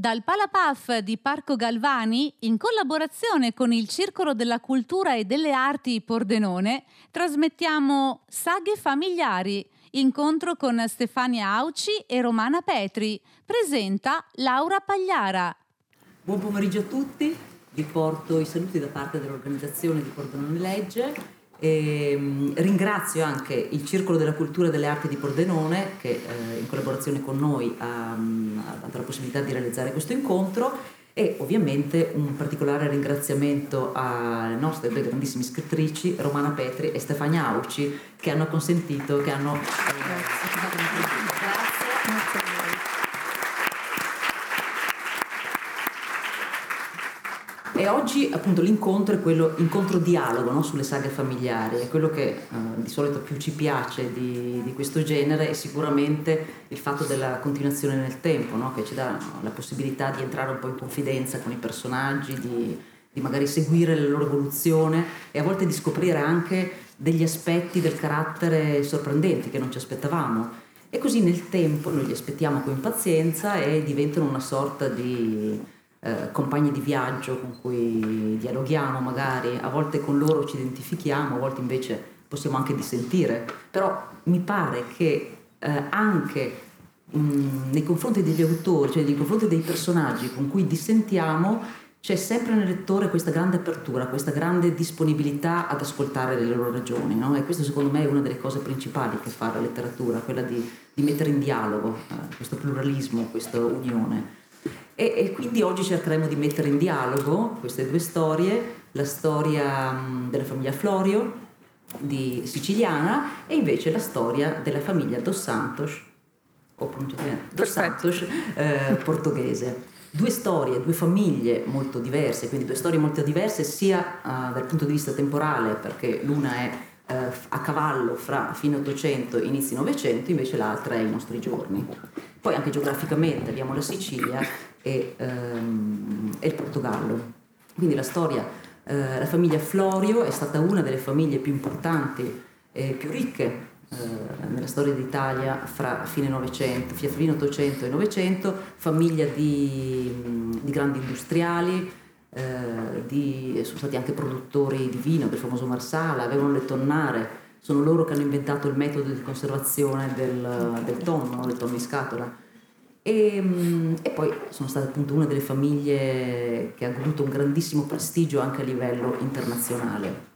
Dal Palapaf di Parco Galvani, in collaborazione con il Circolo della Cultura e delle Arti Pordenone, trasmettiamo Saghe Familiari, incontro con Stefania Auci e Romana Petri. Presenta Laura Pagliara. Buon pomeriggio a tutti, vi porto i saluti da parte dell'organizzazione di Pordenone Legge e, ehm, ringrazio anche il Circolo della Cultura e delle Arti di Pordenone che eh, in collaborazione con noi ha, ha dato la possibilità di realizzare questo incontro e ovviamente un particolare ringraziamento alle nostre due grandissime scrittrici Romana Petri e Stefania Auci che hanno consentito, che hanno... Grazie. E oggi appunto l'incontro è quello, incontro dialogo no? sulle saghe familiari, è quello che eh, di solito più ci piace di, di, questo genere è sicuramente il fatto della continuazione nel tempo, no? che ci dà la possibilità di entrare un po' in confidenza con i personaggi, di, di magari seguire la loro evoluzione e a volte di scoprire anche degli aspetti del carattere sorprendenti che non ci aspettavamo. E così nel tempo noi li aspettiamo con pazienza e diventano una sorta di eh, compagni di viaggio con cui dialoghiamo magari, a volte con loro ci identifichiamo, a volte invece possiamo anche dissentire, però mi pare che eh, anche mh, mm, nei confronti degli autori, cioè nei confronti dei personaggi con cui dissentiamo, c'è sempre nel lettore questa grande apertura, questa grande disponibilità ad ascoltare le loro ragioni. No? E questo secondo me è una delle cose principali che fa la letteratura, quella di, di mettere in dialogo eh, questo pluralismo, questa unione. E, e, quindi oggi cercheremo di mettere in dialogo queste due storie, la storia della famiglia Florio di siciliana e invece la storia della famiglia Dos Santos, o Dos Santos eh, portoghese. Due storie, due famiglie molto diverse, quindi due storie molto diverse sia uh, dal punto di vista temporale, perché l'una è uh, a cavallo fra fine 800 e inizi 900, invece l'altra è i nostri giorni. Poi anche geograficamente abbiamo la Sicilia e, ehm, e il Portogallo. Quindi la storia, eh, la famiglia Florio è stata una delle famiglie più importanti e più ricche eh, nella storia d'Italia fra fine, 900, fine 800 e 900, famiglia di, di grandi industriali, eh, di, sono stati anche produttori di vino, del famoso Marsala, avevano le tonnare, sono loro che hanno inventato il metodo di conservazione del, del tonno, del tonno in scatola e, mm, e, poi sono stata appunto una delle famiglie che ha goduto un grandissimo prestigio anche a livello internazionale.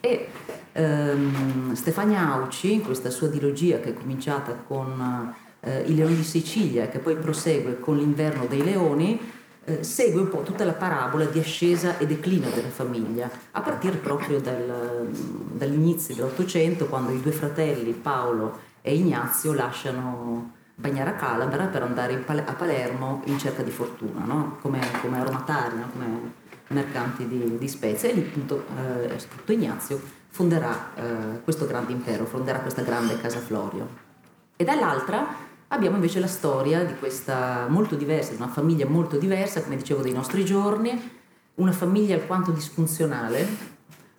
E ehm, Stefania Auci, in questa sua dilogia che è cominciata con eh, I leoni di Sicilia che poi prosegue con l'inverno dei leoni, eh, segue un po' tutta la parabola di ascesa e declino della famiglia, a partire proprio dal, dall'inizio dell'Ottocento, quando i due fratelli Paolo e Ignazio lasciano Bagnara Calabra per andare Pal- a Palermo in cerca di fortuna, no? come, come, aromatari, no? come mercanti di, di, spezie. E lì appunto eh, soprattutto Ignazio fonderà eh, questo grande impero, fonderà questa grande casa Florio. E dall'altra abbiamo invece la storia di questa molto diversa, di una famiglia molto diversa, come dicevo, dei nostri giorni, una famiglia alquanto disfunzionale,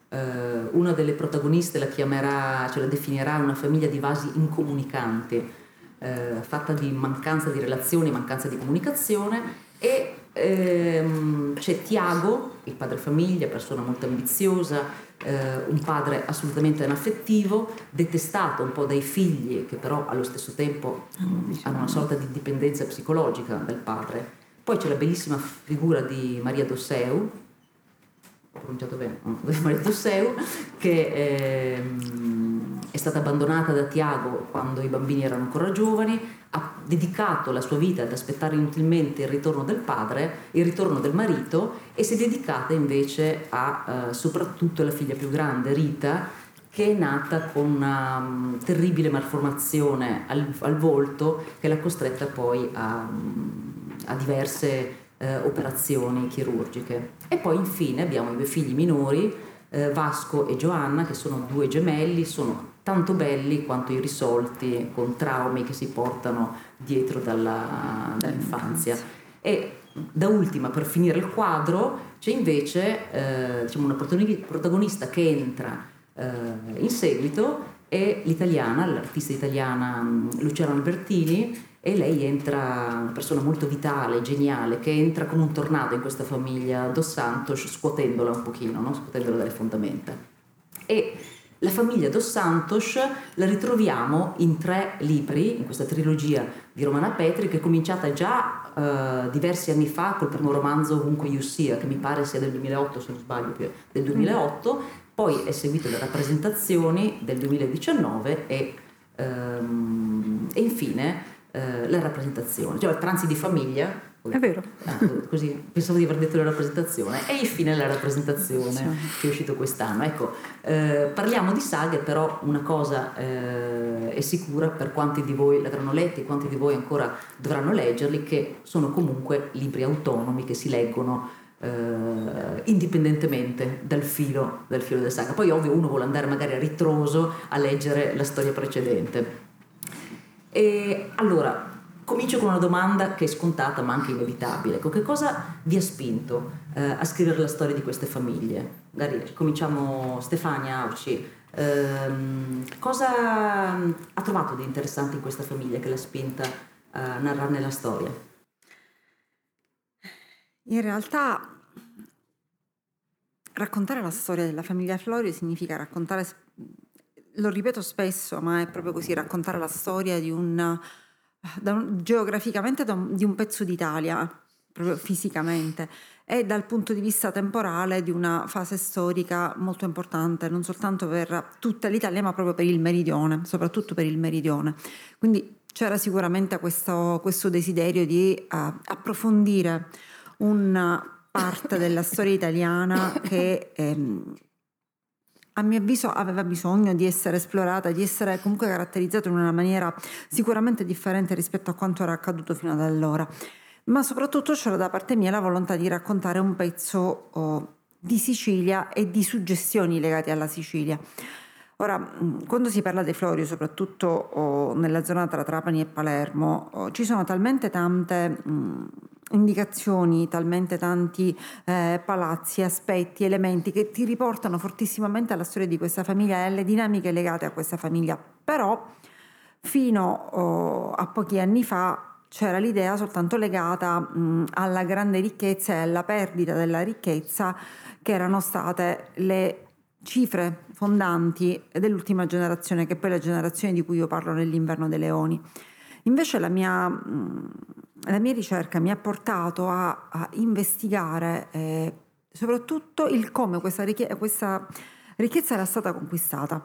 eh, una delle protagoniste la chiamerà, cioè la definirà una famiglia di vasi incomunicanti, eh, fatta di mancanza di relazioni, mancanza di comunicazione e ehm, c'è Tiago, il padre famiglia, persona molto ambiziosa, eh, un padre assolutamente anaffettivo, detestato un po' dai figli che però allo stesso tempo hanno una sorta di dipendenza psicologica dal padre. Poi c'è la bellissima figura di Maria Dosseu, ho pronunciato bene, Dosseu, che ehm, è stata abbandonata da Tiago quando i bambini erano ancora giovani, ha dedicato la sua vita ad aspettare inutilmente il ritorno del padre, il ritorno del marito e si è dedicata invece a eh, soprattutto alla figlia più grande, Rita, che è nata con una um, terribile malformazione al, al, volto che l'ha costretta poi a, um, a diverse eh, operazioni chirurgiche. E poi infine abbiamo i due figli minori, eh, Vasco e Giovanna, che sono due gemelli, sono tanto belli quanto irrisolti, con traumi che si portano dietro dalla, dall'infanzia. E da ultima, per finire il quadro, c'è invece eh, diciamo una protagonista che entra eh, in seguito, è l'italiana, l'artista italiana mm, Luciana Albertini, e lei entra, una persona molto vitale, geniale, che entra come un tornado in questa famiglia Dos Santos, scuotendola un pochino, no? scuotendola dalle fondamenta. E la famiglia Dos Santos la ritroviamo in tre libri, in questa trilogia di Romana Petri, che è cominciata già uh, diversi anni fa col primo romanzo Ovunque You Sia, che mi pare sia del 2008, se non sbaglio, del 2008, poi è seguito da rappresentazioni del 2019 e, um, e infine eh, la rappresentazione, cioè pranzi di famiglia. È vero. Ah, così pensavo di aver detto la rappresentazione e infine la rappresentazione che è uscito quest'anno. Ecco, eh, parliamo di saghe, però una cosa eh, è sicura per quanti di voi l'avranno letti, quanti di voi ancora dovranno leggerli, che sono comunque libri autonomi che si leggono eh, indipendentemente dal filo, dal filo della saga. Poi ovvio uno vuole andare magari a ritroso a leggere la storia precedente. E allora, comincio con una domanda che è scontata ma anche inevitabile. Che cosa vi ha spinto eh, a scrivere la storia di queste famiglie? Magari cominciamo Stefania Auci. Ehm, cosa ha trovato di interessante in questa famiglia che l'ha spinta a narrarne la storia? In realtà raccontare la storia della famiglia Florio significa raccontare lo ripeto spesso, ma è proprio così, raccontare la storia di un, un geograficamente un, di un pezzo d'Italia, proprio fisicamente, e dal punto di vista temporale di una fase storica molto importante, non soltanto per tutta l'Italia, ma proprio per il meridione, soprattutto per il meridione. Quindi c'era sicuramente questo, questo desiderio di uh, approfondire una parte della storia italiana che ehm, a mio avviso aveva bisogno di essere esplorata, di essere comunque caratterizzata in una maniera sicuramente differente rispetto a quanto era accaduto fino ad allora. Ma soprattutto c'era da parte mia la volontà di raccontare un pezzo oh, di Sicilia e di suggestioni legate alla Sicilia. Ora, mm, quando si parla dei Florio, soprattutto oh, nella zona tra Trapani e Palermo, oh, ci sono talmente tante mh, mm, indicazioni, talmente tanti eh, palazzi, aspetti, elementi che ti riportano fortissimamente alla storia di questa famiglia e alle dinamiche legate a questa famiglia. Però fino oh, a pochi anni fa c'era l'idea soltanto legata mh, alla grande ricchezza e alla perdita della ricchezza che erano state le cifre fondanti dell'ultima generazione, che è poi la generazione di cui io parlo nell'inverno dei leoni. Invece la mia, la mia ricerca mi ha portato a, a investigare eh, soprattutto il come questa, richie- questa ricchezza era stata conquistata.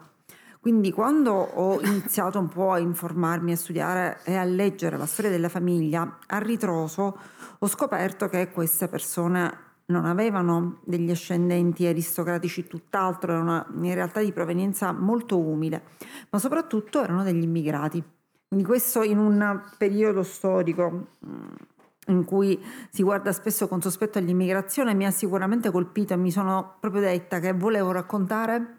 Quindi quando ho iniziato un po' a informarmi, a studiare e a leggere la storia della famiglia, a ritroso ho scoperto che queste persone non avevano degli ascendenti aristocratici, tutt'altro, erano in realtà di provenienza molto umile, ma soprattutto erano degli immigrati. Quindi questo in un periodo storico mm, in cui si guarda spesso con sospetto all'immigrazione mi ha sicuramente colpito e mi sono proprio detta che volevo raccontare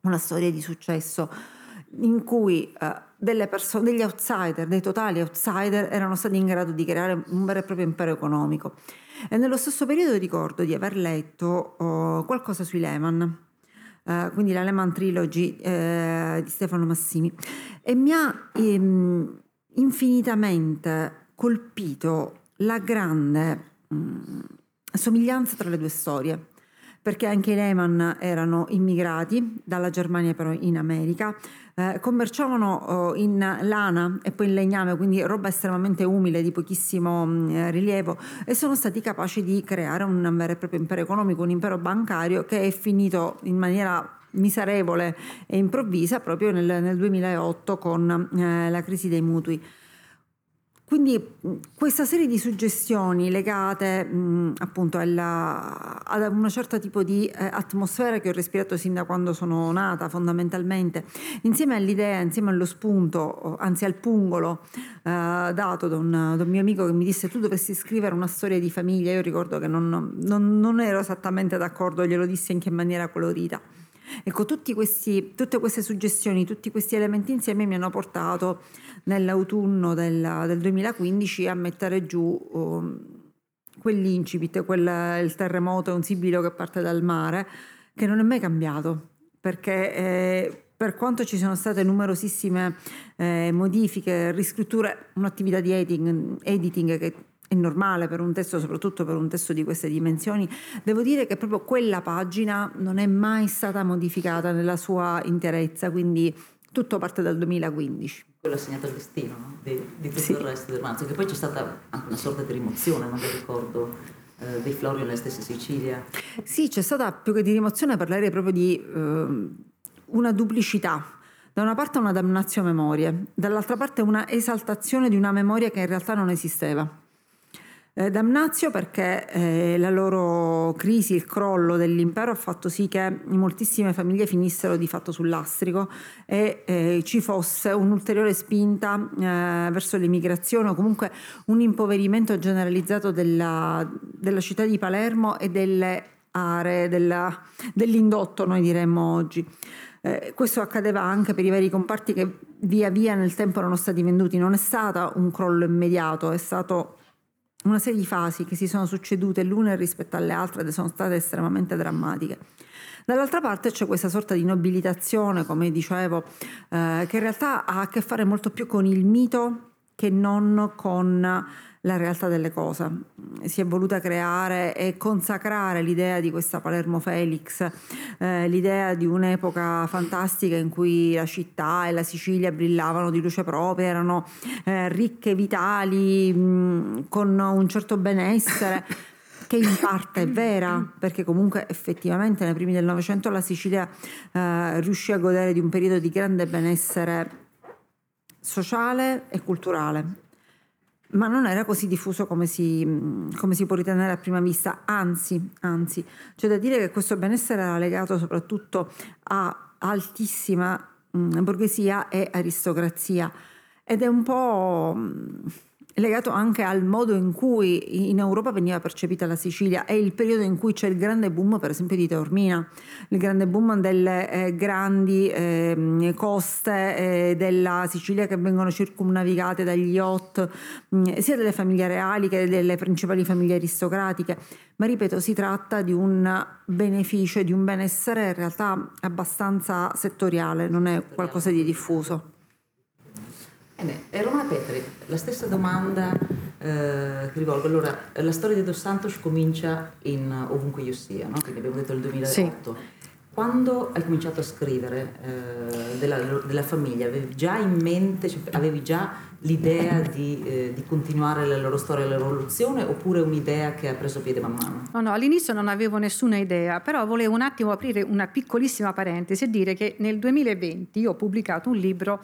una storia di successo in cui delle persone, degli outsider, dei totali outsider, erano stati in grado di creare un vero e proprio impero economico. E nello stesso periodo ricordo di aver letto uh, qualcosa sui Lehman, uh, quindi la Lehman Trilogy uh, di Stefano Massimi, e mi ha um, infinitamente colpito la grande um, somiglianza tra le due storie perché anche i Lehman erano immigrati dalla Germania però in America, eh, commerciavano oh, in lana e poi in legname, quindi roba estremamente umile di pochissimo mh, mm, rilievo e sono stati capaci di creare un vero e proprio impero economico, un impero bancario che è finito in maniera miserevole e improvvisa proprio nel, nel 2008 con eh, la crisi dei mutui. Quindi questa serie di suggestioni legate mh, appunto alla, ad un certo tipo di eh, atmosfera che ho respirato sin da quando sono nata fondamentalmente, insieme all'idea, insieme allo spunto, anzi al pungolo eh, dato da un, da un, mio amico che mi disse tu dovresti scrivere una storia di famiglia, io ricordo che non, non, non ero esattamente d'accordo, glielo dissi in maniera colorita. Ecco, questi, tutte queste suggestioni, tutti questi elementi insieme mi hanno portato nell'autunno del, del 2015 a mettere giù um, quell'incipit, quel, il terremoto è un sibilo che parte dal mare, che non è mai cambiato, perché eh, per quanto ci siano state numerosissime eh, modifiche, riscritture, un'attività di editing, editing che è normale per un testo, soprattutto per un testo di queste dimensioni, devo dire che proprio quella pagina non è mai stata modificata nella sua interezza, quindi tutto parte dal 2015. Quello ha segnato il destino no? di, di, tutto sì. il resto del romanzo, che poi c'è stata anche una sorta di rimozione, non mi ricordo, eh, dei Florio nella stessa Sicilia. Sì, c'è stata più che di rimozione, parlerei proprio di eh, una duplicità. Da una parte una damnazio memorie, dall'altra parte una esaltazione di una memoria che in realtà non esisteva. Eh, Damnazio perché eh, la loro crisi, il crollo dell'impero ha fatto sì che moltissime famiglie finissero di fatto sul lastrico e eh, ci fosse un'ulteriore spinta eh, verso l'emigrazione o comunque un impoverimento generalizzato della, della città di Palermo e delle aree della, dell'indotto, noi diremmo oggi. Eh, questo accadeva anche per i vari comparti che via via nel tempo erano stati venduti. Non è stato un crollo immediato, è stato una serie di fasi che si sono succedute l'una rispetto alle altre ed sono state estremamente drammatiche. Dall'altra parte c'è questa sorta di nobilitazione, come dicevo, eh, che in realtà ha a che fare molto più con il mito che non con la realtà delle cose. Si è voluta creare e consacrare l'idea di questa Palermo Felix, eh, l'idea di un'epoca fantastica in cui la città e la Sicilia brillavano di luce propria, erano eh, ricche, vitali, mh, con un certo benessere. che in parte è vera, perché comunque effettivamente nei primi del Novecento la Sicilia eh, riuscì a godere di un periodo di grande benessere sociale e culturale ma non era così diffuso come si, come si, può ritenere a prima vista, anzi, anzi, c'è da dire che questo benessere era legato soprattutto a altissima borghesia e aristocrazia. Ed è un po' legato anche al modo in cui in Europa veniva percepita la Sicilia. È il periodo in cui c'è il grande boom, per esempio, di Taormina, il grande boom delle eh, grandi eh, coste eh, della Sicilia che vengono circumnavigate dagli yacht, mh, mm, sia delle famiglie reali che delle principali famiglie aristocratiche. Ma ripeto, si tratta di un beneficio, di un benessere in realtà abbastanza settoriale, non è qualcosa di diffuso. E Romana Petri, la stessa domanda eh, che rivolgo. Allora, la storia di Dos Santos comincia in Ovunque io sia, no? quindi abbiamo detto nel 2008. Sì. Quando hai cominciato a scrivere eh, della, della, famiglia, avevi già in mente, cioè, avevi già l'idea di, eh, di, continuare la loro storia, la loro evoluzione, oppure un'idea che ha preso piede man mano? No, no, all'inizio non avevo nessuna idea, però volevo un attimo aprire una piccolissima parentesi e dire che nel 2020 io ho pubblicato un libro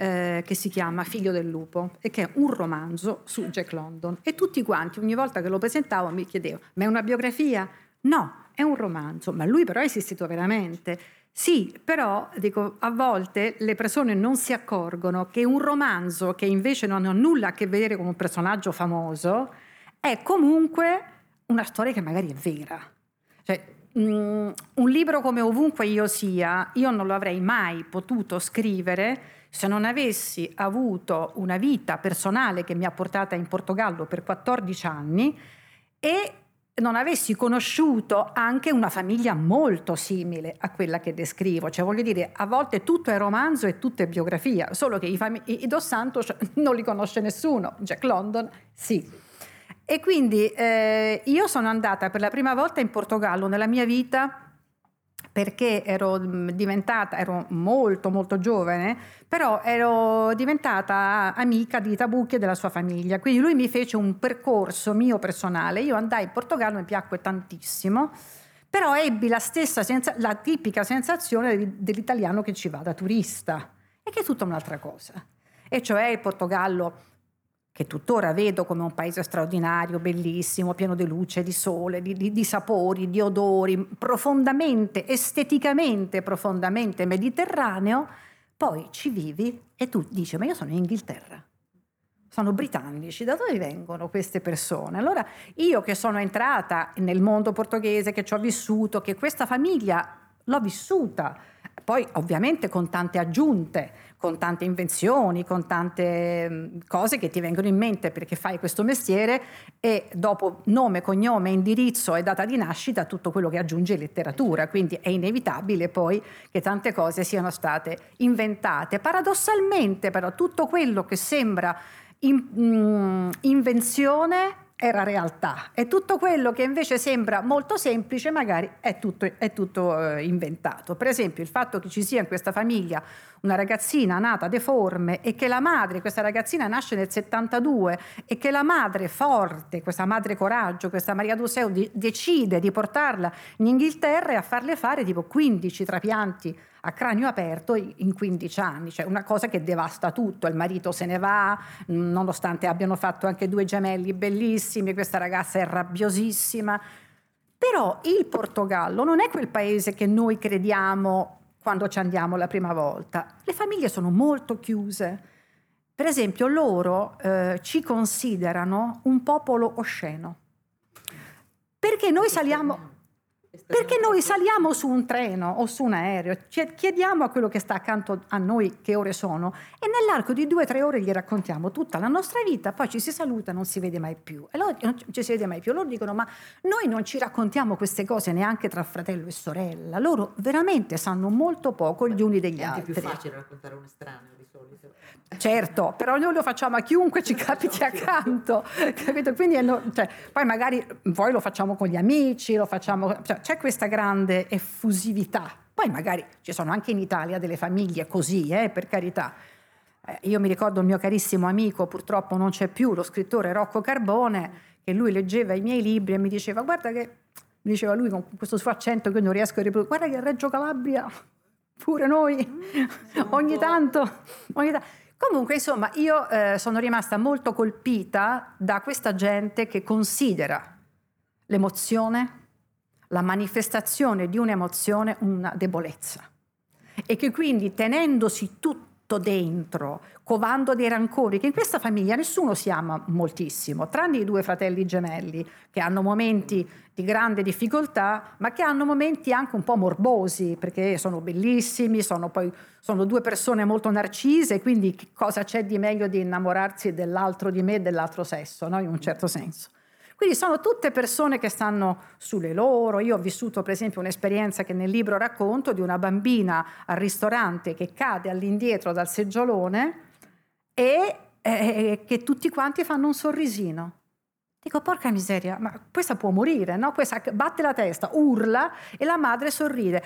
eh, che si chiama Figlio del lupo e che è un romanzo su Jack London e tutti quanti ogni volta che lo presentavo mi chiedevo ma è una biografia? No, è un romanzo, ma lui però è esistito veramente. Sì, però dico, a volte le persone non si accorgono che un romanzo che invece non ha nulla a che vedere con un personaggio famoso è comunque una storia che magari è vera. Cioè, mm, un libro come Ovunque io sia, io non lo avrei mai potuto scrivere se non avessi avuto una vita personale che mi ha portata in Portogallo per 14 anni e non avessi conosciuto anche una famiglia molto simile a quella che descrivo. Cioè, voglio dire, a volte tutto è romanzo e tutto è biografia, solo che i, fam- i Dos Santos non li conosce nessuno, Jack London sì. E quindi eh, io sono andata per la prima volta in Portogallo nella mia vita perché ero mm, diventata, ero molto molto giovane, però ero diventata amica di Tabucchi e della sua famiglia, quindi lui mi fece un percorso mio personale, io andai in Portogallo, mi piacque tantissimo, però ebbi la stessa, senza, la tipica sensazione dell'italiano che ci va da turista, e che è tutta un'altra cosa, e cioè il Portogallo che tuttora vedo come un paese straordinario, bellissimo, pieno di luce, di sole, di, di, di, sapori, di odori, profondamente, esteticamente, profondamente mediterraneo, poi ci vivi e tu dici, ma io sono in Inghilterra, sono britannici, da dove vengono queste persone? Allora io che sono entrata nel mondo portoghese, che ci ho vissuto, che questa famiglia l'ho vissuta, poi ovviamente con tante aggiunte, con tante invenzioni, con tante mm, cose che ti vengono in mente perché fai questo mestiere e dopo nome, cognome, indirizzo e data di nascita tutto quello che aggiunge letteratura, quindi è inevitabile poi che tante cose siano state inventate. Paradossalmente però tutto quello che sembra in, mm, invenzione era realtà e tutto quello che invece sembra molto semplice magari è tutto, è tutto eh, inventato. Per esempio il fatto che ci sia in questa famiglia una ragazzina nata deforme e che la madre, questa ragazzina nasce nel 72 e che la madre forte, questa madre coraggio, questa Maria Duseu di, decide di portarla in Inghilterra e a farle fare tipo 15 trapianti a cranio aperto in 15 anni, cioè una cosa che devasta tutto, il marito se ne va, nonostante abbiano fatto anche due gemelli bellissimi, questa ragazza è rabbiosissima. Però il Portogallo non è quel paese che noi crediamo quando ci andiamo la prima volta. Le famiglie sono molto chiuse. Per esempio, loro eh, ci considerano un popolo osceno. Perché noi saliamo perché noi saliamo su un treno o su un aereo, chiediamo a quello che sta accanto a noi che ore sono e nell'arco di due o tre ore gli raccontiamo tutta la nostra vita, poi ci si saluta, non si vede mai più. E loro non ci si vede mai più. Loro dicono: Ma noi non ci raccontiamo queste cose neanche tra fratello e sorella. Loro veramente sanno molto poco gli uni degli altri. È più facile raccontare un estraneo. Certo, però noi lo facciamo a chiunque ci capiti accanto, capito? Quindi no, cioè, poi magari poi lo facciamo con gli amici, lo facciamo, cioè, c'è questa grande effusività. Poi magari ci sono anche in Italia delle famiglie così, eh, per carità. Eh, io mi ricordo il mio carissimo amico, purtroppo non c'è più, lo scrittore Rocco Carbone, che lui leggeva i miei libri e mi diceva guarda che, mi diceva lui con questo suo accento che io non riesco a riprodurre, guarda che Reggio Calabria pure noi mm, ogni tanto, ogni tanto Comunque, insomma, io eh, sono rimasta molto colpita da questa gente che considera l'emozione, la manifestazione di un'emozione, una debolezza. E che quindi tenendosi tutto dentro, covando dei rancori, che in questa famiglia nessuno si ama moltissimo, tranne i due fratelli gemelli, che hanno momenti di grande difficoltà, ma che hanno momenti anche un po' morbosi, perché sono bellissimi, sono, poi, sono due persone molto narcise, quindi cosa c'è di meglio di innamorarsi dell'altro di me e dell'altro sesso, no? in un certo senso. Quindi sono tutte persone che stanno sulle loro. Io ho vissuto per esempio un'esperienza che nel libro racconto di una bambina al ristorante che cade all'indietro dal seggiolone e eh, che tutti quanti fanno un sorrisino. Dico, porca miseria, ma questa può morire, no? Questa batte la testa, urla e la madre sorride.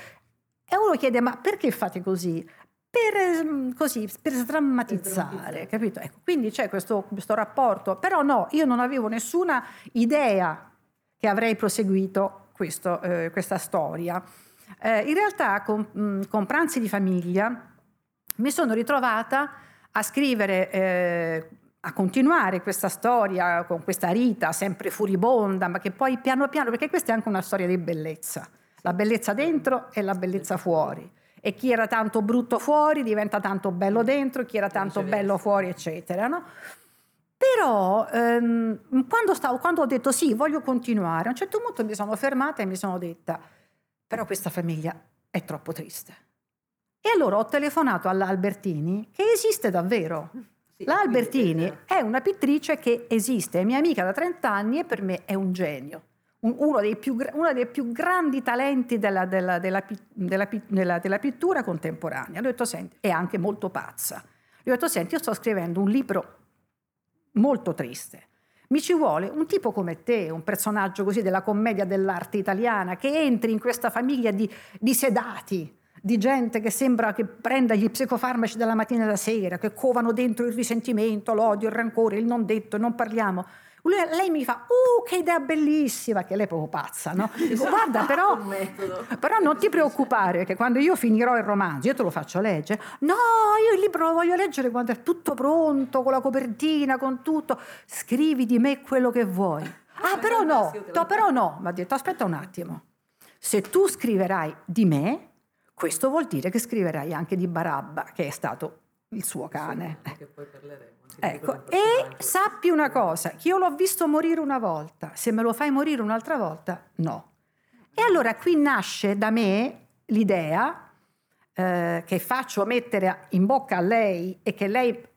E uno chiede, ma perché fate così? Per, ehm, così, per sdrammatizzare, capito? Ecco, quindi c'è questo, questo rapporto, però no, io non avevo nessuna idea che avrei proseguito questo, eh, questa storia. Eh, in realtà con, mh, con, pranzi di famiglia mi sono ritrovata a scrivere eh, a continuare questa storia con questa Rita sempre furibonda, ma che poi piano piano, perché questa è anche una storia di bellezza, la bellezza dentro e la bellezza fuori. E chi era tanto brutto fuori diventa tanto bello dentro, chi era tanto bello fuori, eccetera. No? Però ehm, quando, stavo, quando ho detto sì, voglio continuare, a un certo punto mi sono fermata e mi sono detta, però questa famiglia è troppo triste. E allora ho telefonato all'Albertini, che esiste davvero. L'Albertini è una pittrice che esiste, è mia amica da 30 anni e per me è un genio. Uno dei più, uno dei più grandi talenti della, della, della, della, pittura contemporanea. Gli ho detto, senti, è anche molto pazza. Gli ho detto, senti, io sto scrivendo un libro molto triste. Mi ci vuole un tipo come te, un personaggio così della commedia dell'arte italiana, che entri in questa famiglia di, di sedati, di gente che sembra che prenda gli psicofarmaci dalla mattina alla sera, che covano dentro il risentimento, l'odio, il rancore, il non detto, non parliamo. Lui, lei mi fa, uh, che idea bellissima, che lei è proprio pazza, no? Dico, guarda, però, però non ti preoccupare, che quando io finirò il romanzo, io te lo faccio leggere. No, io il libro lo voglio leggere quando è tutto pronto, con la copertina, con tutto. Scrivi di me quello che vuoi. Ah, però no, no però no, mi ha detto, aspetta un attimo. Se tu scriverai di me, questo vuol dire che scriverai anche di Barabba, che è stato il suo cane. Sì, poi parleremo. Ecco, e sappi una cosa, che io l'ho visto morire una volta, se me lo fai morire un'altra volta, no. E allora qui nasce da me l'idea eh, che faccio mettere in bocca a lei e che lei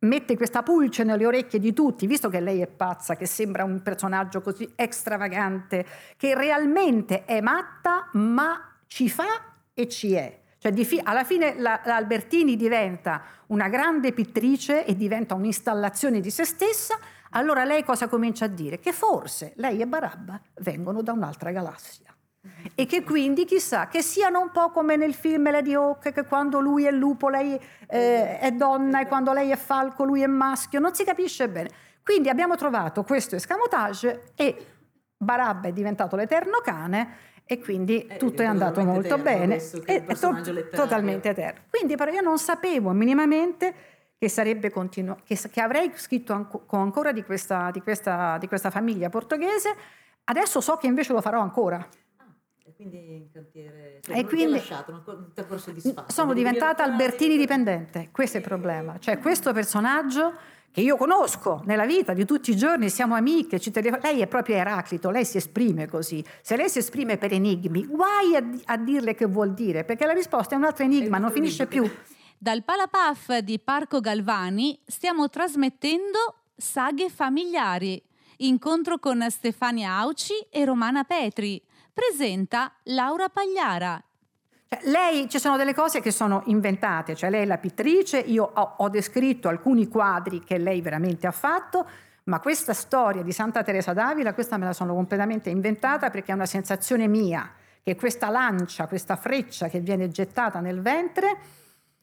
mette questa pulce nelle orecchie di tutti, visto che lei è pazza, che sembra un personaggio così extravagante, che realmente è matta, ma ci fa e ci è. Cioè, fi- alla fine la, la Albertini diventa una grande pittrice e diventa un'installazione di se stessa, allora lei cosa comincia a dire? Che forse lei e Barabba vengono da un'altra galassia. E che quindi chissà che siano un po' come nel film Lady Hawk che quando lui è lupo lei eh, è donna e quando lei è falco lui è maschio. Non si capisce bene. Quindi abbiamo trovato questo escamotage e Barabba è diventato l'eterno cane e quindi eh, tutto è andato molto bene è to- totalmente eterno quindi però io non sapevo minimamente che sarebbe continuo che, che avrei scritto anco, ancora di questa, di, questa, di questa famiglia portoghese. Adesso so che invece lo farò ancora. Quindi in cantiere cioè, e quindi, lasciato, non ti soddisfatto. Sono diventata Albertini dipendente, questo è il problema. Cioè questo personaggio che io conosco nella vita di tutti i giorni, siamo amiche, telefon- lei è proprio Eraclito, lei si esprime così. Se lei si esprime per enigmi, guai a, a dirle che vuol dire, perché la risposta è un altro enigma, non finisce più. Dal Palapaf di Parco Galvani stiamo trasmettendo Saghe familiari, incontro con Stefania Auci e Romana Petri presenta Laura Pagliara. Cioè, lei, ci sono delle cose che sono inventate, cioè lei è la pittrice, io ho, ho descritto alcuni quadri che lei veramente ha fatto, ma questa storia di Santa Teresa d'Avila, questa me la sono completamente inventata perché è una sensazione mia, che questa lancia, questa freccia che viene gettata nel ventre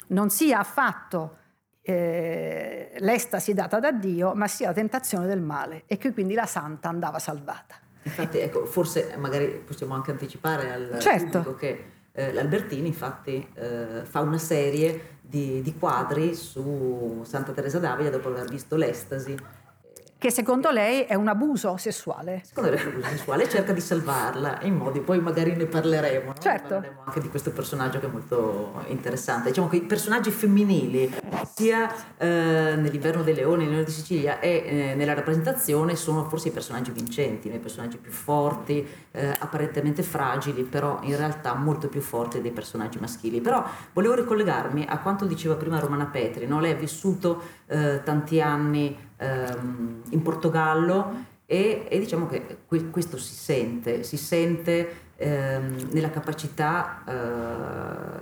non sia affatto eh, l'estasi data da Dio, ma sia la tentazione del male e che quindi la santa andava salvata. Infatti, ecco, forse magari possiamo anche anticipare al certo. che eh, l'Albertini infatti eh, fa una serie di, di, quadri su Santa Teresa d'Avila dopo aver visto l'estasi che secondo lei è un abuso sessuale. Secondo lei è un abuso sessuale cerca di salvarla in modi, poi magari ne parleremo, no? certo. parleremo anche di questo personaggio che è molto interessante. Diciamo che i personaggi femminili, sia eh, nell'inverno dei leoni, nell'inverno di Sicilia e eh, nella rappresentazione, sono forse i personaggi vincenti, i personaggi più forti, eh, apparentemente fragili, però in realtà molto più forti dei personaggi maschili. Però volevo ricollegarmi a quanto diceva prima Romana Petri, no? lei ha vissuto eh, tanti anni ehm, in Portogallo e, e, diciamo che questo si sente, si sente ehm, nella capacità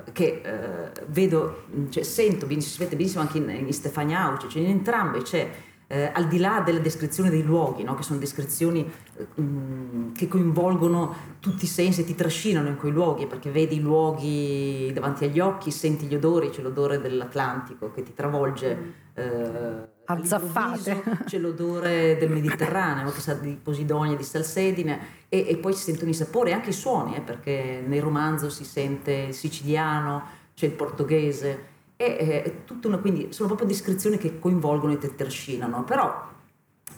eh, che eh, vedo, cioè, sento, si vede benissimo anche in, in Stefania Auce, cioè in entrambe c'è eh, al di là della descrizione dei luoghi, no? che sono descrizioni eh, mm, che coinvolgono tutti i sensi, ti trascinano in quei luoghi, perché vedi i luoghi davanti agli occhi, senti gli odori, c'è l'odore dell'Atlantico che ti travolge. Mm. Eh, Alzaffate. C'è l'odore del Mediterraneo, che sa di Posidonia, di Salsedine, e, e, poi si sentono i sapori, anche i suoni, eh, perché nel romanzo si sente il siciliano, c'è il portoghese e tutta una, quindi sono proprio descrizioni che coinvolgono e te trascinano, però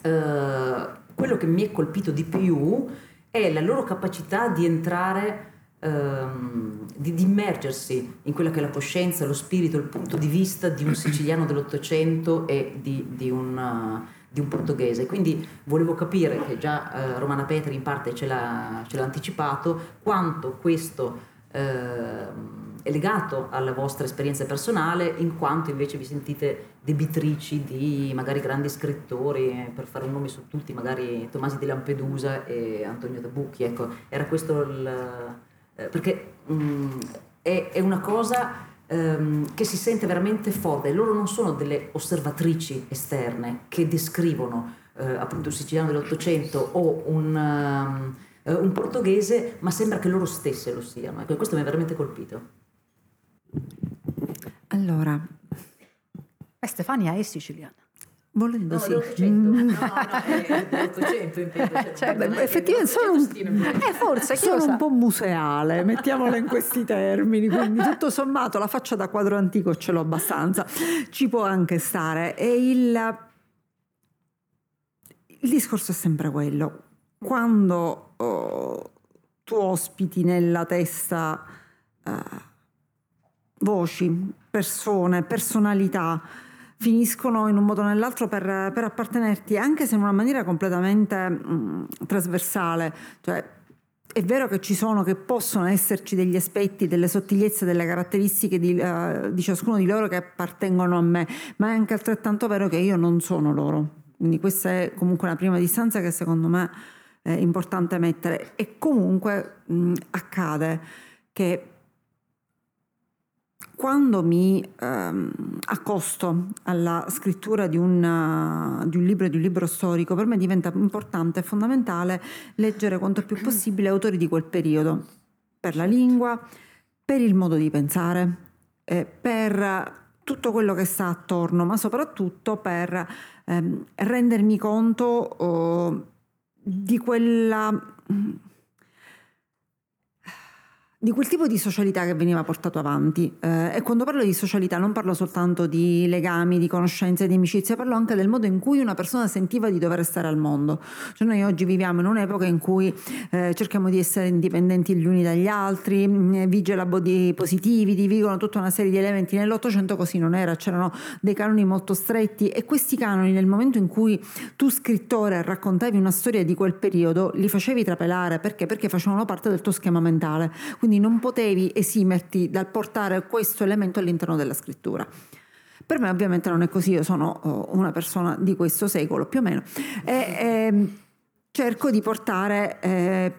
eh, quello che mi è colpito di più è la loro capacità di entrare, ehm, di, di, immergersi in quella che è la coscienza, lo spirito, il punto di vista di un siciliano dell'Ottocento e di, di un di un portoghese. Quindi volevo capire, che già eh, Romana Petri in parte ce l'ha, ce l'ha anticipato, quanto questo eh, è legato alla vostra esperienza personale, in quanto invece vi sentite debitrici di magari grandi scrittori, per fare un nome su tutti, magari Tomasi di Lampedusa e Antonio Tabucchi. Ecco, era questo il... Eh, perché mh, mm, è, è, una cosa ehm, che si sente veramente forte. Loro non sono delle osservatrici esterne che descrivono eh, appunto un siciliano dell'Ottocento o un... Um, un portoghese, ma sembra che loro stesse lo siano. Ecco, questo mi ha veramente colpito. Allora, eh, Stefania è siciliana. Volendo no, sì. Mm. No, no, è intendo. Cioè, cioè, effettivamente sono, un, eh, forse, sono un po' museale, mettiamolo in questi termini, quindi tutto sommato la faccia da quadro antico ce l'ho abbastanza, ci può anche stare. E il, il discorso è sempre quello, quando oh, tu ospiti nella testa... Uh, voci, persone, personalità finiscono in un modo o nell'altro per, per appartenerti, anche se in una maniera completamente mh, trasversale. Cioè, è vero che ci sono, che possono esserci degli aspetti, delle sottigliezze, delle caratteristiche di, uh, di ciascuno di loro che appartengono a me, ma è anche altrettanto vero che io non sono loro. Quindi questa è comunque una prima distanza che secondo me è importante mettere. E comunque mh, accade che quando mi ehm, accosto alla scrittura di, una, di un libro di un libro storico, per me diventa importante e fondamentale leggere quanto più possibile autori di quel periodo, per la lingua, per il modo di pensare, eh, per tutto quello che sta attorno, ma soprattutto per ehm, rendermi conto oh, di quella di quel tipo di socialità che veniva portato avanti. Eh, e quando parlo di socialità non parlo soltanto di legami, di conoscenze, di amicizia, parlo anche del modo in cui una persona sentiva di dover stare al mondo. Cioè noi oggi viviamo in un'epoca in cui eh, cerchiamo di essere indipendenti gli uni dagli altri, eh, vige la body positivi, divigono tutta una serie di elementi. Nell'Ottocento così non era, c'erano dei canoni molto stretti e questi canoni nel momento in cui tu scrittore raccontavi una storia di quel periodo li facevi trapelare perché? Perché facevano parte del tuo schema mentale. Quindi quindi non potevi esimerti dal portare questo elemento all'interno della scrittura. Per me ovviamente non è così, io sono oh, una persona di questo secolo più o meno e eh, cerco di portare eh,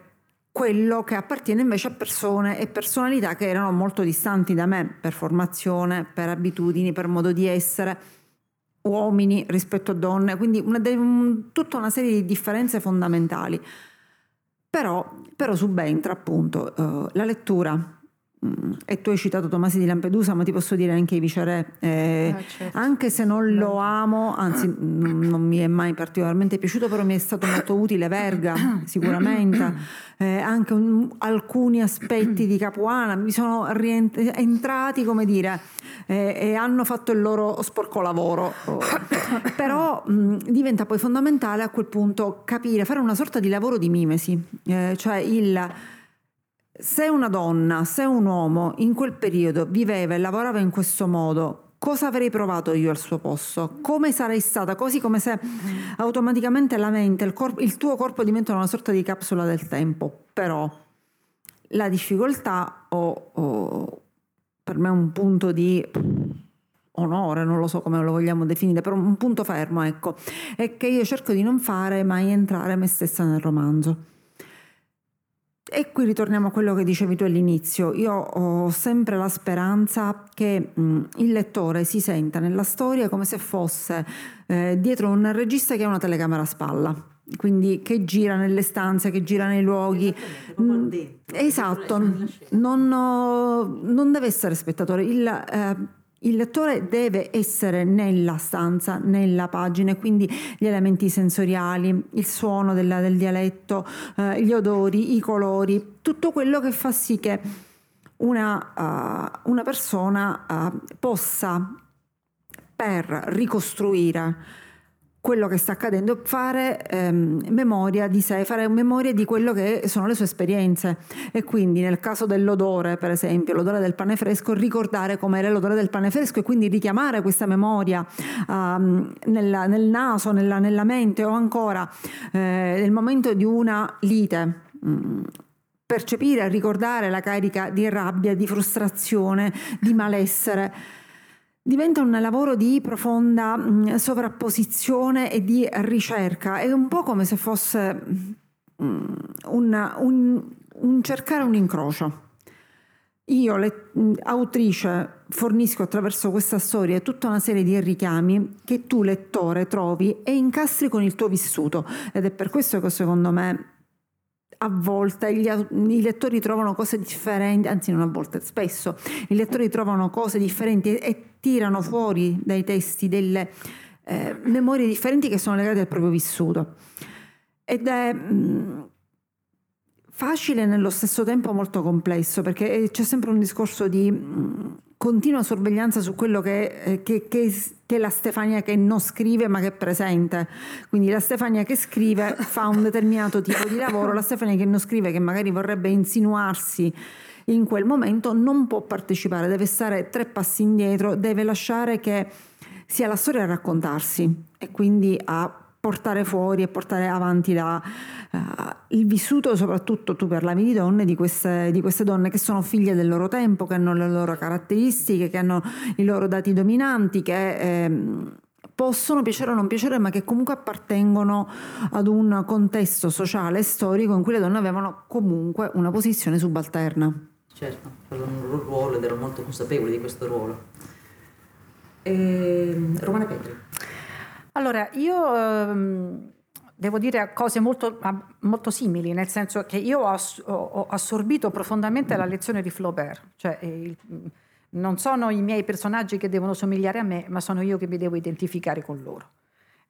quello che appartiene invece a persone e personalità che erano molto distanti da me per formazione, per abitudini, per modo di essere, uomini rispetto a donne, quindi una, tutta una serie di differenze fondamentali. Però, però subentra appunto uh, la lettura e tu hai citato Tomasi di Lampedusa, ma ti posso dire anche i Viceré, eh, ah, certo. anche se non lo amo, anzi non mi è mai particolarmente piaciuto, però mi è stato molto utile Verga, sicuramente, eh, anche un, alcuni aspetti di Capuana mi sono rientrati, come dire, eh, e hanno fatto il loro sporco lavoro. Però mh, diventa poi fondamentale a quel punto capire, fare una sorta di lavoro di mimesi, eh, cioè il se una donna, se un uomo in quel periodo viveva e lavorava in questo modo, cosa avrei provato io al suo posto? Come sarei stata? Così come se automaticamente la mente, il, corpo, il tuo corpo diventa una sorta di capsula del tempo. Però la difficoltà o, o per me un punto di onore, non lo so come lo vogliamo definire, però un punto fermo, ecco, è che io cerco di non fare mai entrare me stessa nel romanzo. E qui ritorniamo a quello che dicevi tu all'inizio. Io ho sempre la speranza che mh, il lettore si senta nella storia come se fosse eh, dietro un regista che ha una telecamera a spalla quindi che gira nelle stanze, che gira nei luoghi. Mm, esatto, non, non, deve essere spettatore. Il, eh, il lettore deve essere nella stanza, nella pagina, quindi gli elementi sensoriali, il suono della, del dialetto, eh, gli odori, i colori, tutto quello che fa sì che una, uh, una persona uh, possa, per ricostruire quello che sta accadendo, fare ehm, memoria di sé, fare memoria di quello che sono le sue esperienze e quindi nel caso dell'odore, per esempio, l'odore del pane fresco, ricordare com'era l'odore del pane fresco e quindi richiamare questa memoria um, nella, nel naso, nella, nella, mente o ancora eh, nel momento di una lite. Mm, percepire, ricordare la carica di rabbia, di frustrazione, di malessere diventa un lavoro di profonda mm, sovrapposizione e di ricerca, è un po' come se fosse mm, un, un, un cercare un incrocio. Io, le, mm, autrice, fornisco attraverso questa storia tutta una serie di richiami che tu, lettore, trovi e incastri con il tuo vissuto. Ed è per questo che secondo me a volte gli, i lettori trovano cose differenti, anzi non a volte, spesso i lettori trovano cose differenti e, e tirano fuori dai testi delle eh, memorie differenti che sono legate al proprio vissuto. Ed è mh, mm, facile nello stesso tempo molto complesso perché c'è sempre un discorso di mh, mm, continua sorveglianza su quello che, eh, che, che, che, la Stefania che non scrive ma che è presente. Quindi la Stefania che scrive fa un determinato tipo di lavoro, la Stefania che non scrive, che magari vorrebbe insinuarsi in quel momento, non può partecipare, deve stare tre passi indietro, deve lasciare che sia la storia a raccontarsi e quindi a portare fuori e portare avanti la, uh, il vissuto, soprattutto tu parlavi di donne, di queste, di queste, donne che sono figlie del loro tempo, che hanno le loro caratteristiche, che hanno i loro dati dominanti, che eh, possono piacere o non piacere, ma che comunque appartengono ad un contesto sociale e storico in cui le donne avevano comunque una posizione subalterna. Certo, avevano un ruolo ed erano molto consapevoli di questo ruolo. E, ehm, Romana Petri. Allora, io ehm, devo dire cose molto, molto, simili, nel senso che io ho, ho, assorbito profondamente la lezione di Flaubert, cioè il, non sono i miei personaggi che devono somigliare a me, ma sono io che mi devo identificare con loro.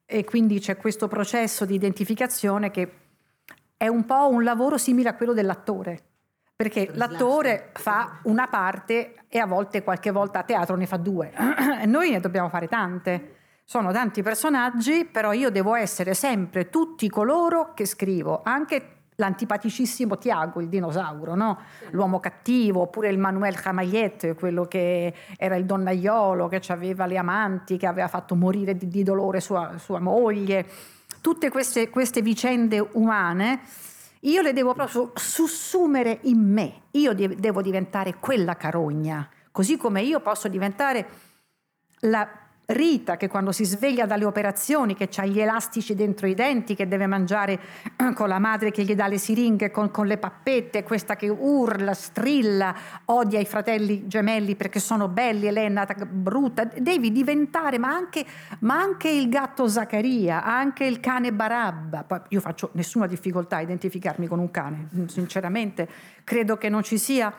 E quindi c'è questo processo di identificazione che è un po' un lavoro simile a quello dell'attore, perché l'attore fa una parte e a volte, qualche volta a teatro ne fa due, e noi ne dobbiamo fare tante. Sono tanti personaggi, però io devo essere sempre tutti coloro che scrivo, anche l'antipaticissimo Tiago, il dinosauro, no? l'uomo cattivo, oppure il Manuel Camayet, quello che era il donnaiolo, che aveva le amanti, che aveva fatto morire di, di dolore sua, sua, moglie. Tutte queste, queste vicende umane io le devo proprio sussumere in me, io devo diventare quella carogna, così come io posso diventare la Rita che quando si sveglia dalle operazioni, che ha gli elastici dentro i denti, che deve mangiare con la madre che gli dà le siringhe con, con, le pappette, questa che urla, strilla, odia i fratelli gemelli perché sono belli e lei è nata brutta, devi diventare, ma anche, ma anche il gatto Zaccaria, anche il cane Barabba. Poi io faccio nessuna difficoltà a identificarmi con un cane, sinceramente credo che non ci sia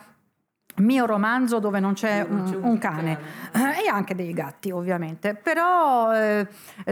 mio romanzo dove non c'è, un, un, un, cane, cane. e anche dei gatti ovviamente, però eh,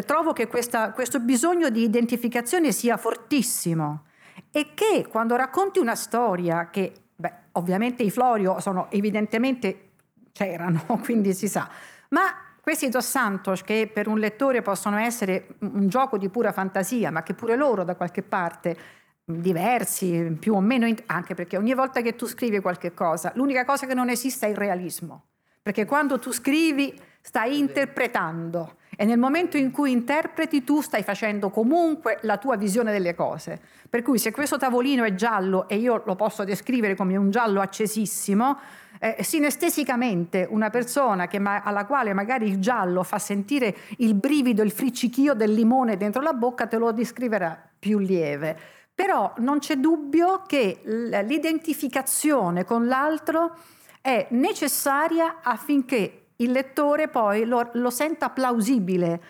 trovo che questa, questo bisogno di identificazione sia fortissimo e che quando racconti una storia che, beh, ovviamente i Florio sono evidentemente c'erano, quindi si sa, ma questi Dos Santos che per un lettore possono essere un gioco di pura fantasia, ma che pure loro da qualche parte diversi, più o meno, anche perché ogni volta che tu scrivi qualche cosa, l'unica cosa che non esiste è il realismo, perché quando tu scrivi stai interpretando e nel momento in cui interpreti tu stai facendo comunque la tua visione delle cose. Per cui se questo tavolino è giallo e io lo posso descrivere come un giallo accesissimo, eh, sinestesicamente una persona ma- alla quale magari il giallo fa sentire il brivido, il friccichio del limone dentro la bocca, te lo descriverà più lieve. Però non c'è dubbio che l'identificazione con l'altro è necessaria affinché il lettore poi lo, lo senta plausibile.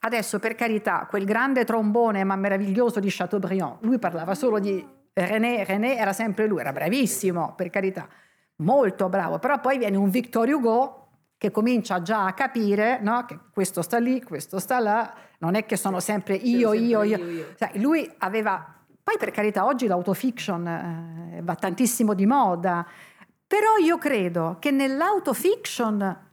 Adesso, per carità, quel grande trombone ma meraviglioso di Chateaubriand, lui parlava solo di René, René era sempre lui, era bravissimo, per carità, molto bravo, però poi viene un Victor Hugo che comincia già a capire no? che questo sta lì, questo sta là, non è che sono sempre io, io, io. io. io. Cioè, lui aveva poi per carità oggi l'autofiction eh, va tantissimo di moda, però io credo che nell'autofiction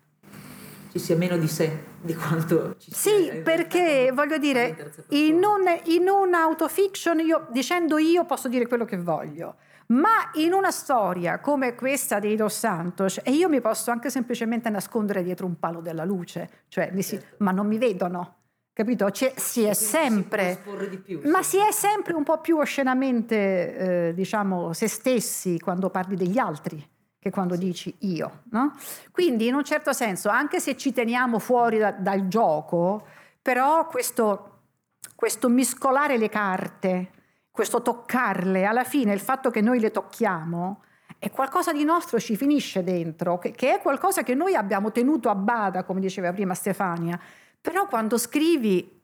ci sia meno di sé di quanto ci sia. Sì, perché voglio dire, in, un, in un'autofiction io, dicendo io posso dire quello che voglio. Ma in una storia come questa dei Dos Santos, e io mi posso anche semplicemente nascondere dietro un palo della luce, cioè, certo. ma non mi vedono. Capito? C'è, si è sempre, si più, ma sì. si è sempre un po' più oscenamente, eh, diciamo, se stessi quando parli degli altri che quando sì. dici io. No? Quindi, in un certo senso, anche se ci teniamo fuori da, dal gioco, però questo, questo miscolare le carte, questo toccarle, alla fine il fatto che noi le tocchiamo, è qualcosa di nostro ci finisce dentro, che, che è qualcosa che noi abbiamo tenuto a bada, come diceva prima Stefania però quando scrivi,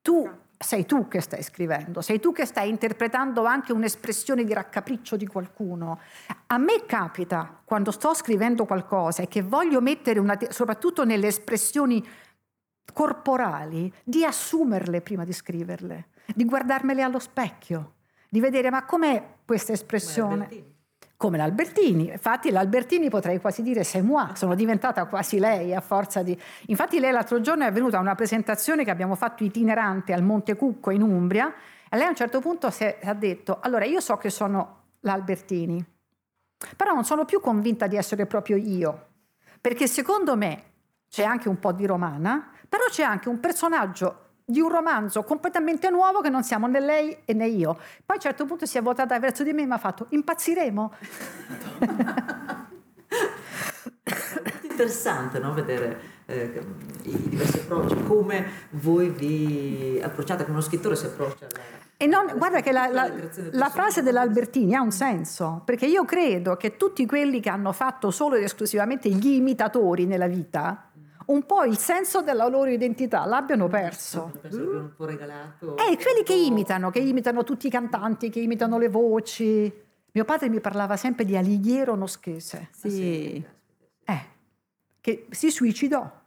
tu sei tu che stai scrivendo, sei tu che stai interpretando anche un'espressione di raccapriccio di qualcuno. A me capita, quando sto scrivendo qualcosa e che voglio mettere una, soprattutto nelle espressioni corporali, di assumerle prima di scriverle, di guardarmele allo specchio, di vedere ma com'è questa espressione come l'Albertini. Infatti l'Albertini potrei quasi dire c'est moi, sono diventata quasi lei a forza di... Infatti lei l'altro giorno è venuta a una presentazione che abbiamo fatto itinerante al Monte Cucco in Umbria e lei a un certo punto è, ha detto allora io so che sono l'Albertini, però non sono più convinta di essere proprio io, perché secondo me c'è anche un po' di romana, però c'è anche un personaggio di un romanzo completamente nuovo che non siamo né lei né io. Poi a un certo punto si è votata verso di me e mi ha fatto impazziremo. interessante no? vedere eh, i diversi approcci, come voi vi approcciate, come uno scrittore si approccia alla... E non, guarda che la, la, la, frase dell'Albertini ha un senso, perché io credo che tutti quelli che hanno fatto solo ed esclusivamente gli imitatori nella vita, un po' il senso della loro identità l'abbiano perso. Un po' regalato. Eh, quelli che imitano, che imitano tutti i cantanti, che imitano le voci. Mio padre mi parlava sempre di Alighiero Noschese. Sì. Eh, che si suicidò.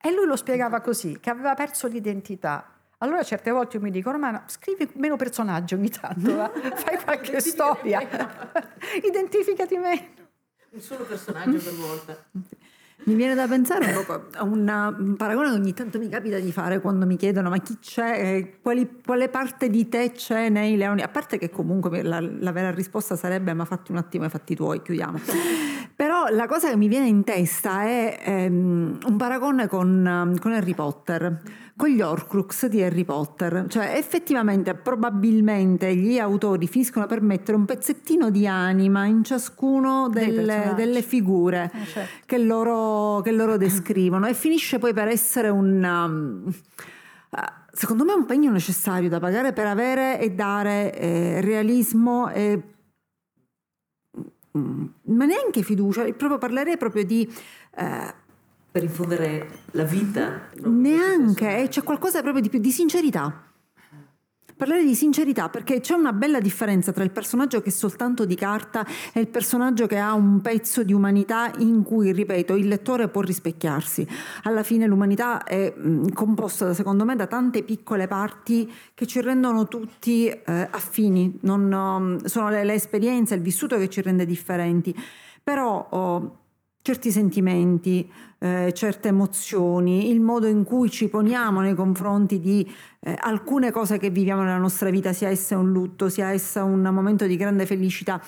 E lui lo spiegava così, che aveva perso l'identità. Allora certe volte io mi dico, Romana, scrivi meno personaggi ogni tanto, fai qualche storia, identificati meno. Un solo personaggio per volta. Mi viene da pensare un po' a un paragone che ogni tanto mi capita di fare quando mi chiedono ma chi c'è, eh, quali, quale parte di te c'è nei leoni? A parte che comunque la, la vera risposta sarebbe ma fatti un attimo i fatti tuoi, chiudiamo. Però la cosa che mi viene in testa è ehm, un paragone con, con Harry Potter con gli Horcrux di Harry Potter. Cioè, effettivamente, probabilmente gli autori finiscono per mettere un pezzettino di anima in ciascuno delle, delle figure eh, certo. che, loro, che, loro, descrivono e finisce poi per essere un... Um, secondo me un pegno necessario da pagare per avere e dare eh, realismo e mm, ma neanche fiducia, proprio parlerei proprio di eh, per infondere la vita. Neanche, c'è qualcosa proprio di più, di sincerità. Parlare di sincerità perché c'è una bella differenza tra il personaggio che è soltanto di carta e il personaggio che ha un pezzo di umanità in cui, ripeto, il lettore può rispecchiarsi. Alla fine l'umanità è composta, secondo me, da tante piccole parti che ci rendono tutti eh, affini. Non, um, sono le, le, esperienze, il vissuto che ci rende differenti. Però oh, certi sentimenti, eh, certe emozioni, il modo in cui ci poniamo nei confronti di eh, alcune cose che viviamo nella nostra vita, sia essa un lutto, sia essa un momento di grande felicità,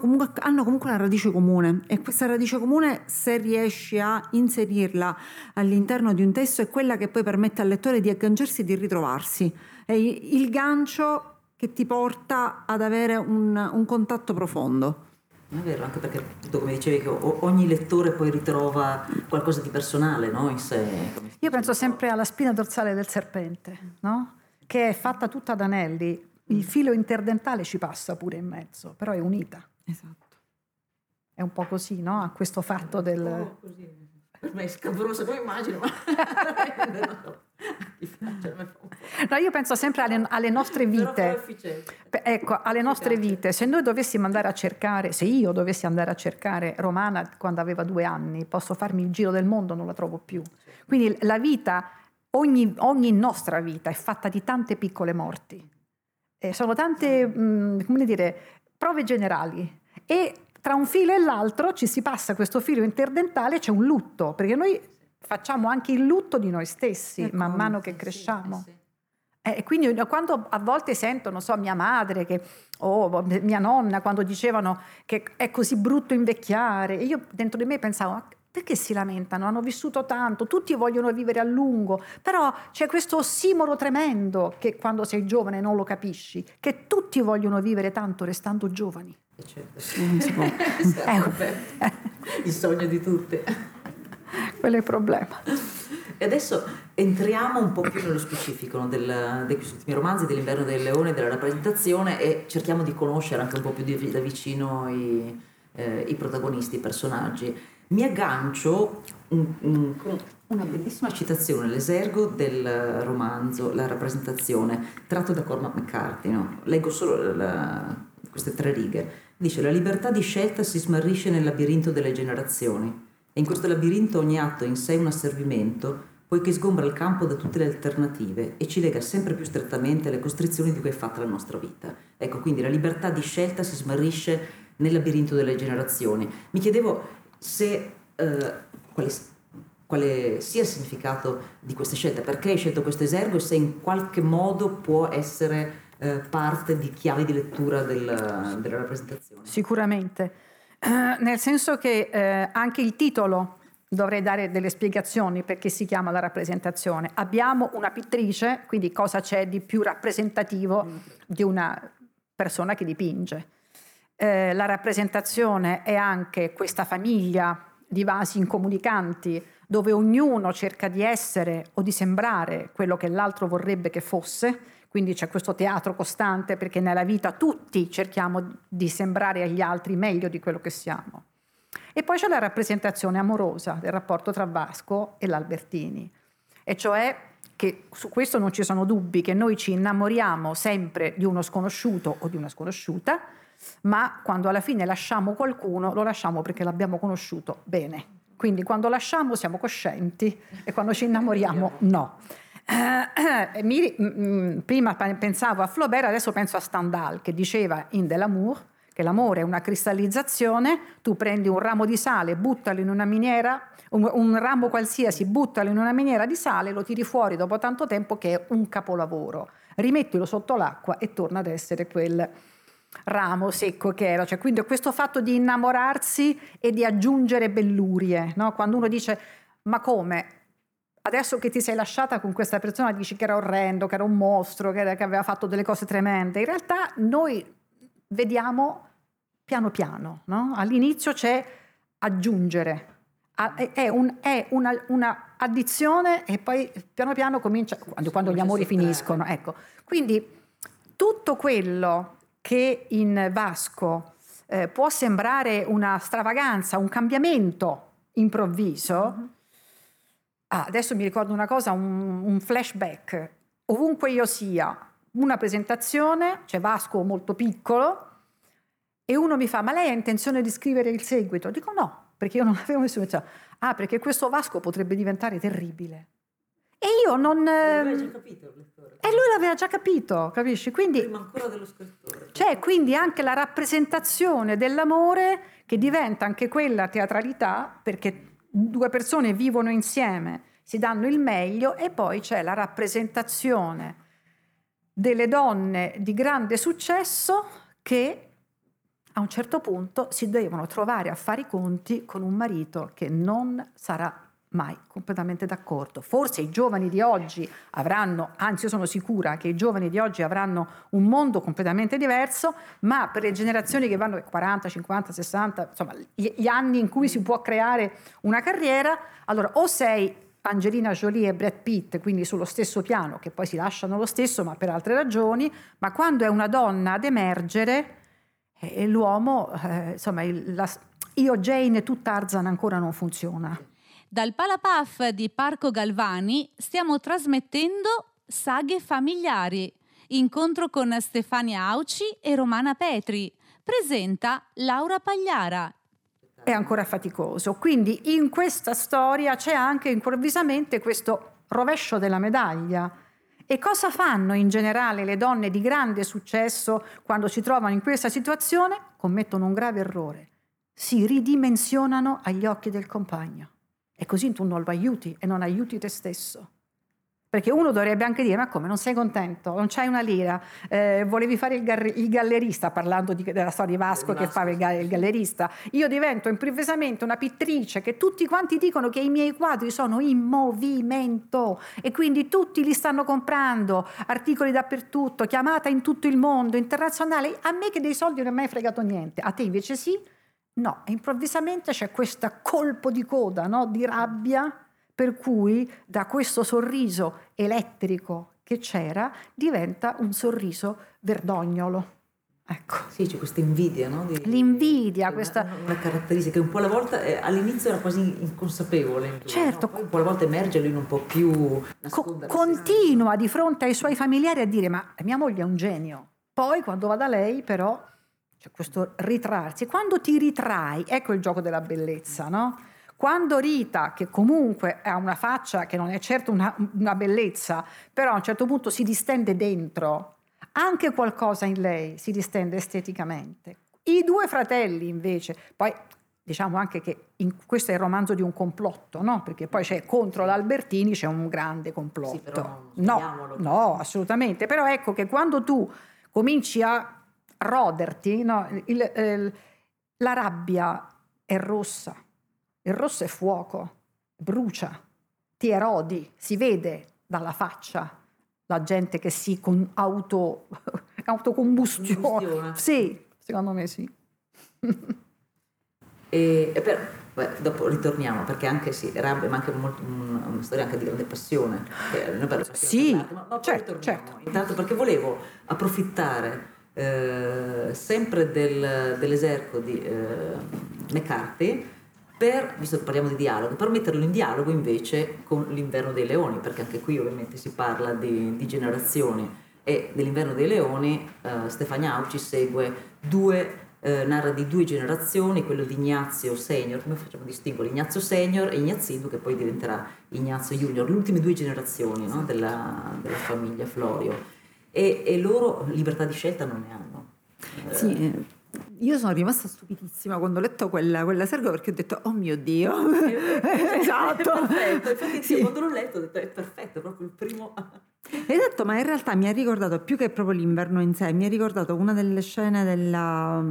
comunque, hanno comunque una radice comune e questa radice comune, se riesci a inserirla all'interno di un testo, è quella che poi permette al lettore di agganciarsi e di ritrovarsi. È il gancio che ti porta ad avere un, un contatto profondo. È vero, anche perché come dicevi che ogni lettore poi ritrova qualcosa di personale no? in sé. Io penso sempre alla spina dorsale del serpente, no? che è fatta tutta ad anelli, il filo interdentale ci passa pure in mezzo, però è unita. Esatto. È un po' così, no? A questo fatto del... Per me è scabrosa come immagino, ma... No, io penso sempre alle, alle nostre vite. Ecco, alle nostre vite. Se noi dovessimo andare a cercare, se io dovessi andare a cercare Romana quando aveva due anni, posso farmi il giro del mondo, non la trovo più. Quindi la vita, ogni, ogni nostra vita è fatta di tante piccole morti. E sono tante, mh, come dire, prove generali. E tra un filo e l'altro ci si passa questo filo interdentale, c'è un lutto, perché noi facciamo anche il lutto di noi stessi ecco, man mano che cresciamo. Sì, sì. Eh, quindi quando a volte sento, non so, mia madre che, o oh, mia nonna quando dicevano che è così brutto invecchiare, io dentro di me pensavo, perché si lamentano? Hanno vissuto tanto, tutti vogliono vivere a lungo, però c'è questo ossimoro tremendo che quando sei giovane non lo capisci, che tutti vogliono vivere tanto restando giovani. Certo. Non si può. eh, il sogno di tutte quello è il problema. E adesso entriamo un po' più nello specifico no, del, dei ultimi romanzi, dell'inverno del leone, della rappresentazione e cerchiamo di conoscere anche un po' più di, da vicino i, eh, i, protagonisti, i personaggi. Mi aggancio con un, una bellissima citazione, l'esergo del romanzo La rappresentazione, tratto da Cormac McCarthy. No? Leggo solo la, queste tre righe. Dice: La libertà di scelta si smarrisce nel labirinto delle generazioni e in questo labirinto ogni atto è in sé un asservimento, poiché sgombra il campo da tutte le alternative e ci lega sempre più strettamente alle costrizioni di cui è fatta la nostra vita. Ecco, quindi la libertà di scelta si smarrisce nel labirinto delle generazioni. Mi chiedevo se eh, quale, quale, sia il significato di queste scelte, perché hai scelto questo esergo e se in qualche modo può essere eh, parte di chiavi di lettura del, della rappresentazione. Sicuramente. Eh, nel senso che eh, anche il titolo dovrei dare delle spiegazioni perché si chiama la rappresentazione. Abbiamo una pittrice, quindi cosa c'è di più rappresentativo di una persona che dipinge. Eh, la rappresentazione è anche questa famiglia di vasi incomunicanti dove ognuno cerca di essere o di sembrare quello che l'altro vorrebbe che fosse, quindi c'è questo teatro costante perché nella vita tutti cerchiamo di sembrare agli altri meglio di quello che siamo. E poi c'è la rappresentazione amorosa del rapporto tra Vasco e l'Albertini, e cioè che su questo non ci sono dubbi, che noi ci innamoriamo sempre di uno sconosciuto o di una sconosciuta, ma quando alla fine lasciamo qualcuno lo lasciamo perché l'abbiamo conosciuto bene. Quindi quando lasciamo siamo coscienti e quando ci innamoriamo no. Eh, mi, prima pensavo a Flaubert, adesso penso a Stendhal che diceva in Delamour che l'amore è una cristallizzazione, tu prendi un ramo di sale, buttalo in una miniera, un, un, ramo qualsiasi, buttalo in una miniera di sale, lo tiri fuori dopo tanto tempo che è un capolavoro. Rimettilo sotto l'acqua e torna ad essere quel ramo secco che era. Cioè, quindi questo fatto di innamorarsi e di aggiungere bellurie, no? quando uno dice ma come? Adesso che ti sei lasciata con questa persona dici che era orrendo, che era un mostro, che, era, che aveva fatto delle cose tremende. In realtà noi vediamo piano piano. No? All'inizio c'è aggiungere, è, un, è una, una, addizione e poi piano piano comincia, quando, quando gli amori finiscono. Ecco. Quindi tutto quello che in Vasco eh, può sembrare una stravaganza, un cambiamento improvviso, mm-hmm. Ah, adesso mi ricordo una cosa, un, un flashback, ovunque io sia, una presentazione, c'è Vasco molto piccolo, e uno mi fa, ma lei ha intenzione di scrivere il seguito? Dico no, perché io non avevo nessuno. Ah, perché questo Vasco potrebbe diventare terribile. E io non... L'aveva già capito il lettore. E lui l'aveva già capito, capisci? Quindi, Prima ancora dello scrittore. C'è quindi anche la rappresentazione dell'amore che diventa anche quella teatralità, perché due persone vivono insieme, si danno il meglio e poi c'è la rappresentazione delle donne di grande successo che a un certo punto si devono trovare a fare i conti con un marito che non sarà mai completamente d'accordo. Forse i giovani di oggi avranno, anzi io sono sicura che i giovani di oggi avranno un mondo completamente diverso, ma per le generazioni che vanno 40, 50, 60, insomma gli anni in cui si può creare una carriera, allora o sei Angelina Jolie e Brad Pitt, quindi sullo stesso piano, che poi si lasciano lo stesso, ma per altre ragioni, ma quando è una donna ad emergere, eh, l'uomo, eh, insomma, il, la, io Jane tu Tarzan ancora non funziona. Dal Palapaf di Parco Galvani stiamo trasmettendo Saghe familiari, incontro con Stefania Auci e Romana Petri. Presenta Laura Pagliara, è ancora faticoso. Quindi in questa storia c'è anche improvvisamente questo rovescio della medaglia. E cosa fanno in generale le donne di grande successo quando si trovano in questa situazione? Commettono un grave errore. Si ridimensionano agli occhi del compagno. E così tu non lo aiuti e non aiuti te stesso. Perché uno dovrebbe anche dire, ma come, non sei contento, non c'hai una lira, eh, volevi fare il, gar- il gallerista, parlando di, della storia di Vasco, che fa il, ga- il, gallerista, io divento improvvisamente una pittrice che tutti quanti dicono che i miei quadri sono in movimento e quindi tutti li stanno comprando, articoli dappertutto, chiamata in tutto il mondo, internazionale, a me che dei soldi non è mai fregato niente, a te invece sì? No, improvvisamente c'è questo colpo di coda, no? di rabbia per cui da questo sorriso elettrico che c'era diventa un sorriso verdognolo. Ecco. Sì, c'è questa invidia, no? Di, L'invidia, una, questa... Una caratteristica che un po' alla volta, eh, all'inizio era quasi inconsapevole. certo. No? Un po' alla volta emerge lui un po' più... Co- continua di fronte ai suoi familiari a dire ma mia moglie è un genio. Poi quando va da lei però c'è questo ritrarsi. Quando ti ritrai, ecco il gioco della bellezza, no? Quando Rita, che comunque ha una faccia che non è certo una, una bellezza, però a un certo punto si distende dentro, anche qualcosa in lei si distende esteticamente. I due fratelli invece, poi diciamo anche che in, questo è il romanzo di un complotto, no? Perché poi c'è contro l'Albertini c'è un grande complotto. Sì, no, no, assolutamente. Però ecco che quando tu cominci a roderti, no? il, il, la rabbia è rossa, il rosso è fuoco. brucia, ti erodi, si vede dalla faccia la gente che si con auto, autocombustione. Sì, secondo me sì. e, e per, beh, dopo ritorniamo perché anche sì, Rab ma anche molto, una, una, storia anche di grande passione. Che è una sì, ma, ma certo, certo. Intanto perché volevo approfittare eh, sempre del, dell'eserco di eh, McCarthy per, visto che parliamo di dialogo, per metterlo in dialogo invece con l'inverno dei leoni, perché anche qui ovviamente si parla di, di generazioni. E dell'inverno dei leoni eh, Stefania Auci segue due, eh, narra di due generazioni, quello di Ignazio Senior, come facciamo a distinguere Ignazio Senior e Ignazido che poi diventerà Ignazio Junior, le ultime due generazioni no, della, della, famiglia Florio e, e loro libertà di scelta non ne hanno. Sì, eh, io sono rimasta stupidissima quando ho letto quella, quella serga perché ho detto, oh mio Dio, esatto. Perfetto, infatti sì. quando l'ho letto ho detto, è perfetto, è proprio il primo... Esatto, ma in realtà mi ha ricordato più che proprio l'inverno in sé, mi ha ricordato una delle scene della,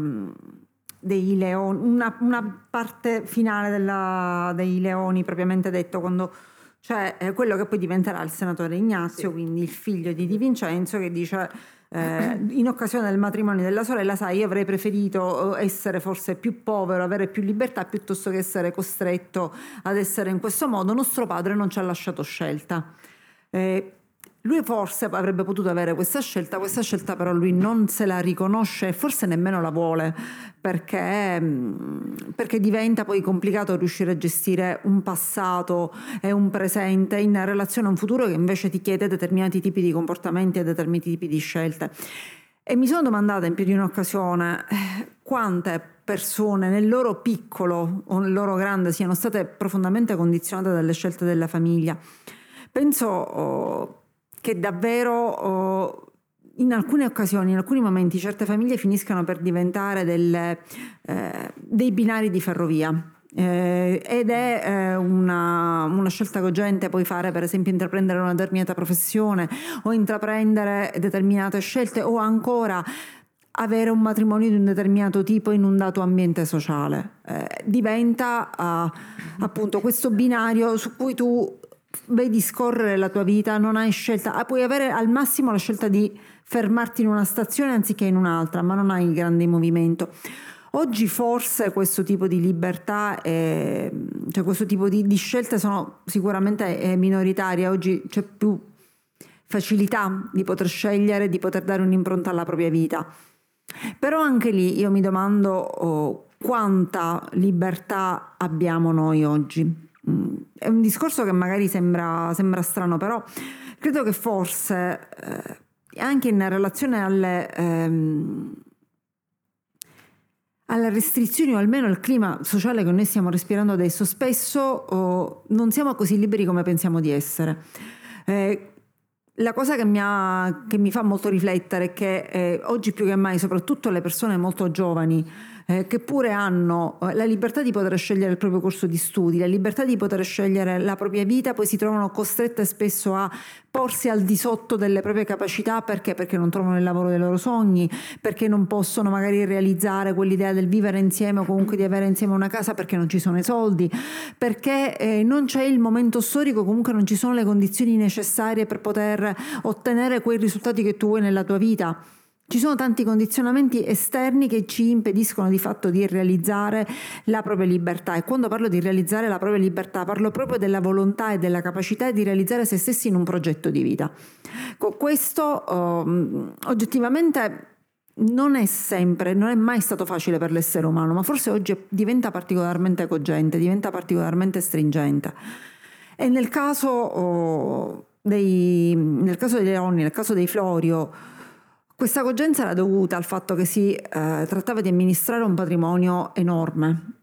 dei leoni, una, una parte finale della, dei leoni propriamente detto, quando cioè, quello che poi diventerà il senatore Ignazio, sì. quindi il figlio di Di Vincenzo, che dice eh, in occasione del matrimonio della sorella, sai, io avrei preferito eh, essere forse più povero, avere più libertà, piuttosto che essere costretto ad essere in questo modo. Nostro padre non ci ha lasciato scelta. Eh, lui forse avrebbe potuto avere questa scelta, questa scelta però lui non se la riconosce e forse nemmeno la vuole perché, mm, perché, diventa poi complicato riuscire a gestire un passato e un presente in relazione a un futuro che invece ti chiede determinati tipi di comportamenti e determinati tipi di scelte. E mi sono domandata in più di un'occasione eh, quante persone nel loro piccolo o nel loro grande siano state profondamente condizionate dalle scelte della famiglia. Penso... Che davvero oh, in alcune occasioni, in alcuni momenti, certe famiglie finiscano per diventare delle, eh, dei binari di ferrovia. Eh, ed è eh, una, una, scelta cogente poi fare per esempio intraprendere una determinata professione o intraprendere determinate scelte o ancora avere un matrimonio di un determinato tipo in un dato ambiente sociale eh, diventa uh, appunto questo binario su cui tu vedi scorrere la tua vita, non hai scelta, ah, puoi avere al massimo la scelta di fermarti in una stazione anziché in un'altra, ma non hai il grande movimento. Oggi forse questo tipo di libertà, è, cioè questo tipo di, di scelte sono sicuramente minoritarie, oggi c'è più facilità di poter scegliere, di poter dare un'impronta alla propria vita. Però anche lì io mi domando oh, quanta libertà abbiamo noi oggi. Mm, è un discorso che magari sembra, sembra strano, però credo che forse eh, anche in relazione alle, ehm, alle, restrizioni o almeno al clima sociale che noi stiamo respirando adesso, spesso oh, non siamo così liberi come pensiamo di essere. Eh, la cosa che mi, ha, che mi, fa molto riflettere è che eh, oggi più che mai, soprattutto le persone molto giovani, eh, che pure hanno eh, la libertà di poter scegliere il proprio corso di studi, la libertà di poter scegliere la propria vita, poi si trovano costrette spesso a porsi al di sotto delle proprie capacità perché? Perché non trovano il lavoro dei loro sogni, perché non possono magari realizzare quell'idea del vivere insieme o comunque di avere insieme una casa perché non ci sono i soldi, perché eh, non c'è il momento storico, comunque non ci sono le condizioni necessarie per poter ottenere quei risultati che tu vuoi nella tua vita. Ci sono tanti condizionamenti esterni che ci impediscono di fatto di realizzare la propria libertà e quando parlo di realizzare la propria libertà parlo proprio della volontà e della capacità di realizzare se stessi in un progetto di vita. Questo um, oggettivamente non è sempre, non è mai stato facile per l'essere umano, ma forse oggi diventa particolarmente cogente, diventa particolarmente stringente. E nel caso, oh, dei, nel caso dei Leoni, nel caso dei Florio, questa cogenza era dovuta al fatto che si eh, trattava di amministrare un patrimonio enorme,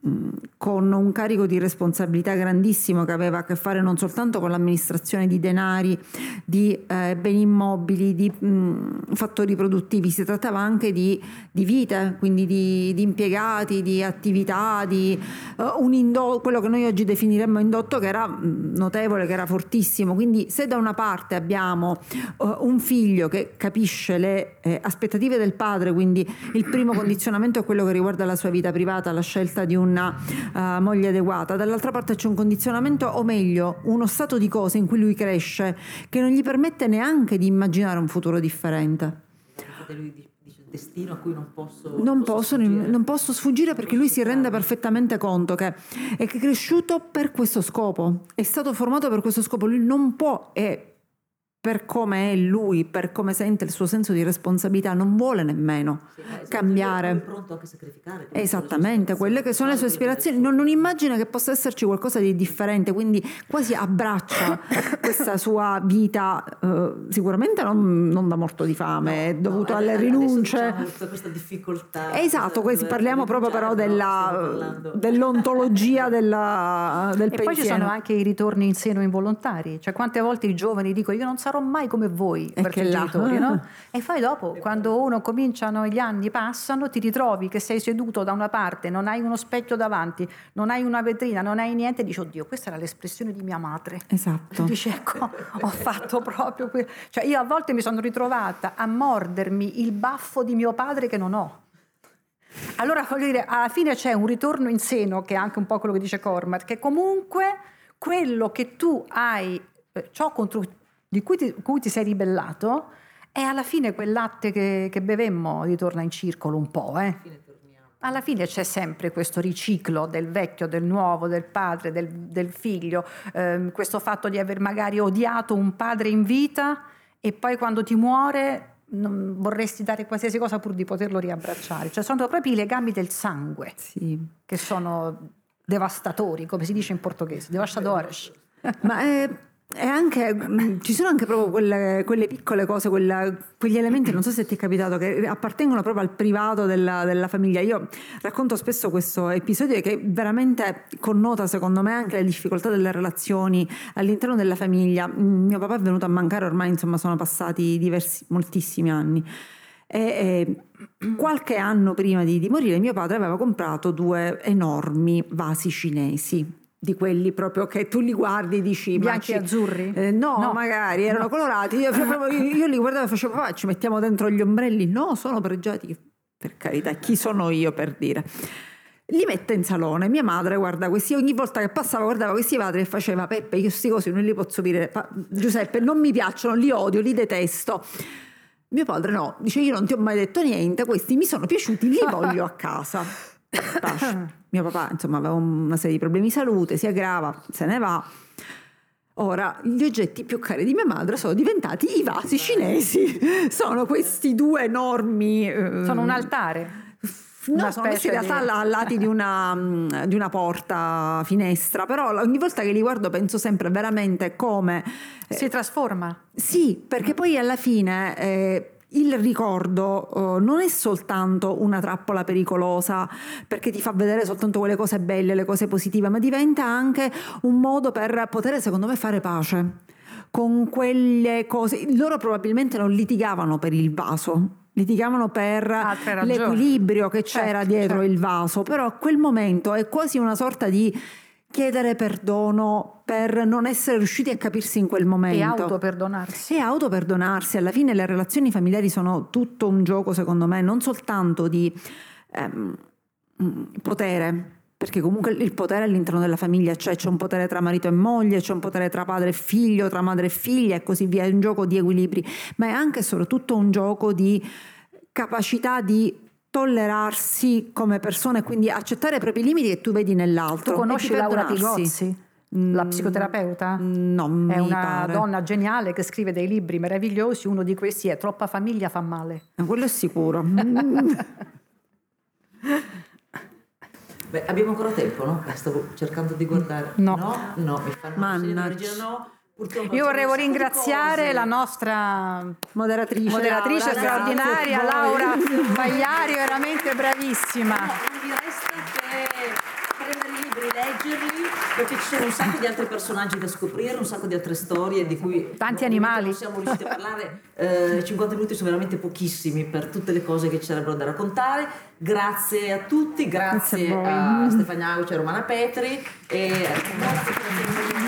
con un carico di responsabilità grandissimo che aveva a che fare non soltanto con l'amministrazione di denari, di eh, beni immobili, di mh, fattori produttivi, si trattava anche di, di vite, quindi di, di, impiegati, di attività, di uh, un indotto, quello che noi oggi definiremmo indotto che era notevole, che era fortissimo. Quindi se da una parte abbiamo uh, un figlio che capisce le eh, aspettative del padre, quindi il primo condizionamento è quello che riguarda la sua vita privata, la scelta di un una uh, moglie adeguata, dall'altra parte c'è un condizionamento o meglio uno stato di cose in cui lui cresce che non gli permette neanche di immaginare un futuro differente. Lui dice destino a cui non posso, non posso, sfuggire. non posso sfuggire perché lui si rende perfettamente conto che è cresciuto per questo scopo, è stato formato per questo scopo, lui non può e per come è lui, per come sente il suo senso di responsabilità, non vuole nemmeno sì, cambiare. È pronto anche a sacrificare. Esattamente, quelle che sono le sue ispirazioni. Non, non, immagina che possa esserci qualcosa di differente, quindi quasi abbraccia questa sua vita, eh, sicuramente non, non, da morto di fame, no, dovuto no, alle rinunce. Diciamo, questa difficoltà. Esatto, questa, parliamo proprio però della, dell'ontologia della, del e pensiero. poi ci sono anche i ritorni in seno involontari, cioè quante volte i giovani dicono io non so sarò mai come voi e i genitori, no? E poi dopo, quando uno cominciano, gli anni passano, ti ritrovi che sei seduto da una parte, non hai uno specchio davanti, non hai una vetrina, non hai niente, e dici, oddio, questa era l'espressione di mia madre. Esatto. Dici, ecco, ho fatto proprio quello. Cioè io a volte mi sono ritrovata a mordermi il baffo di mio padre che non ho. Allora, voglio dire, alla fine c'è un ritorno in seno, che è anche un po' quello che dice Cormac, che comunque quello che tu hai, eh, ciò contro di cui ti, cui ti sei ribellato, e alla fine quel latte che, che bevemmo ritorna in circolo un po'. Eh. Alla fine c'è sempre questo riciclo del vecchio, del nuovo, del padre, del, del figlio, eh, questo fatto di aver magari odiato un padre in vita e poi quando ti muore non vorresti dare qualsiasi cosa pur di poterlo riabbracciare. Cioè sono proprio i legami del sangue sì. che sono devastatori, come si dice in portoghese, devastadores. Ma è e anche, mm, ci sono anche proprio quelle, quelle piccole cose, quella, quegli elementi, non so se ti è capitato, che appartengono proprio al privato della, della, famiglia. Io racconto spesso questo episodio che veramente connota, secondo me, anche le difficoltà delle relazioni all'interno della famiglia. Mio papà è venuto a mancare ormai, insomma, sono passati diversi, moltissimi anni. E, e, qualche anno prima di, di morire mio padre aveva comprato due enormi vasi cinesi di quelli proprio che tu li guardi e dici bianchi e azzurri? Eh, no, no, magari erano no. colorati. Io, io, li guardavo e facevo papà ci mettiamo dentro gli ombrelli. No sono pregiati. Per carità chi sono io per dire? Li mette in salone. Mia madre guarda questi ogni volta che passava guardava questi padri e faceva Peppe io questi cose non li posso dire. Giuseppe non mi piacciono li odio li detesto. Mio padre no. Dice io non ti ho mai detto niente questi mi sono piaciuti li voglio a casa mio papà insomma aveva una serie di problemi di salute, si aggrava, se ne va. Ora, gli oggetti più cari di mia madre sono diventati i vasi cinesi. Sono questi due enormi... Eh, sono un altare. No, sono messi in realtà di... al lati di una, di una, porta finestra, però ogni volta che li guardo penso sempre veramente come... Eh, si trasforma. Sì, perché poi alla fine... Eh, il ricordo uh, non è soltanto una trappola pericolosa perché ti fa vedere soltanto quelle cose belle, le cose positive, ma diventa anche un modo per poter, secondo me, fare pace con quelle cose. Loro probabilmente non litigavano per il vaso, litigavano per l'equilibrio che c'era certo, dietro certo. il vaso, però a quel momento è quasi una sorta di chiedere perdono per non essere riusciti a capirsi in quel momento. E autoperdonarsi. E autoperdonarsi. Alla fine le relazioni familiari sono tutto un gioco, secondo me, non soltanto di ehm, potere, perché comunque il potere all'interno della famiglia c'è, c'è un potere tra marito e moglie, c'è un potere tra padre e figlio, tra madre e figlia e così via, è un gioco di equilibri, ma è anche e soprattutto un gioco di capacità di tollerarsi come persona e quindi accettare i propri limiti che tu vedi nell'altro. Tu conosci Laura Pigozzi? La mm, psicoterapeuta? No, è una pare. donna geniale che scrive dei libri meravigliosi. Uno di questi è Troppa famiglia fa male. Quello è sicuro. Beh, abbiamo ancora tempo, no? Stavo cercando di guardare. No, no, no mi fanno Mannaggia. no. Purtroppo Io vorrei ringraziare la nostra moderatrice, moderatrice Laura, straordinaria Laura Bagliari, veramente bravissima. No, non mi resta che prendere i libri, leggerli, perché ci sono un sacco di altri personaggi da scoprire, un sacco di altre storie di cui tanti animali. non siamo riusciti a parlare. Eh, 50 minuti sono veramente pochissimi per tutte le cose che ci sarebbero da raccontare. Grazie a tutti, grazie, grazie a, a Stefania Auce e Romana Petri e grazie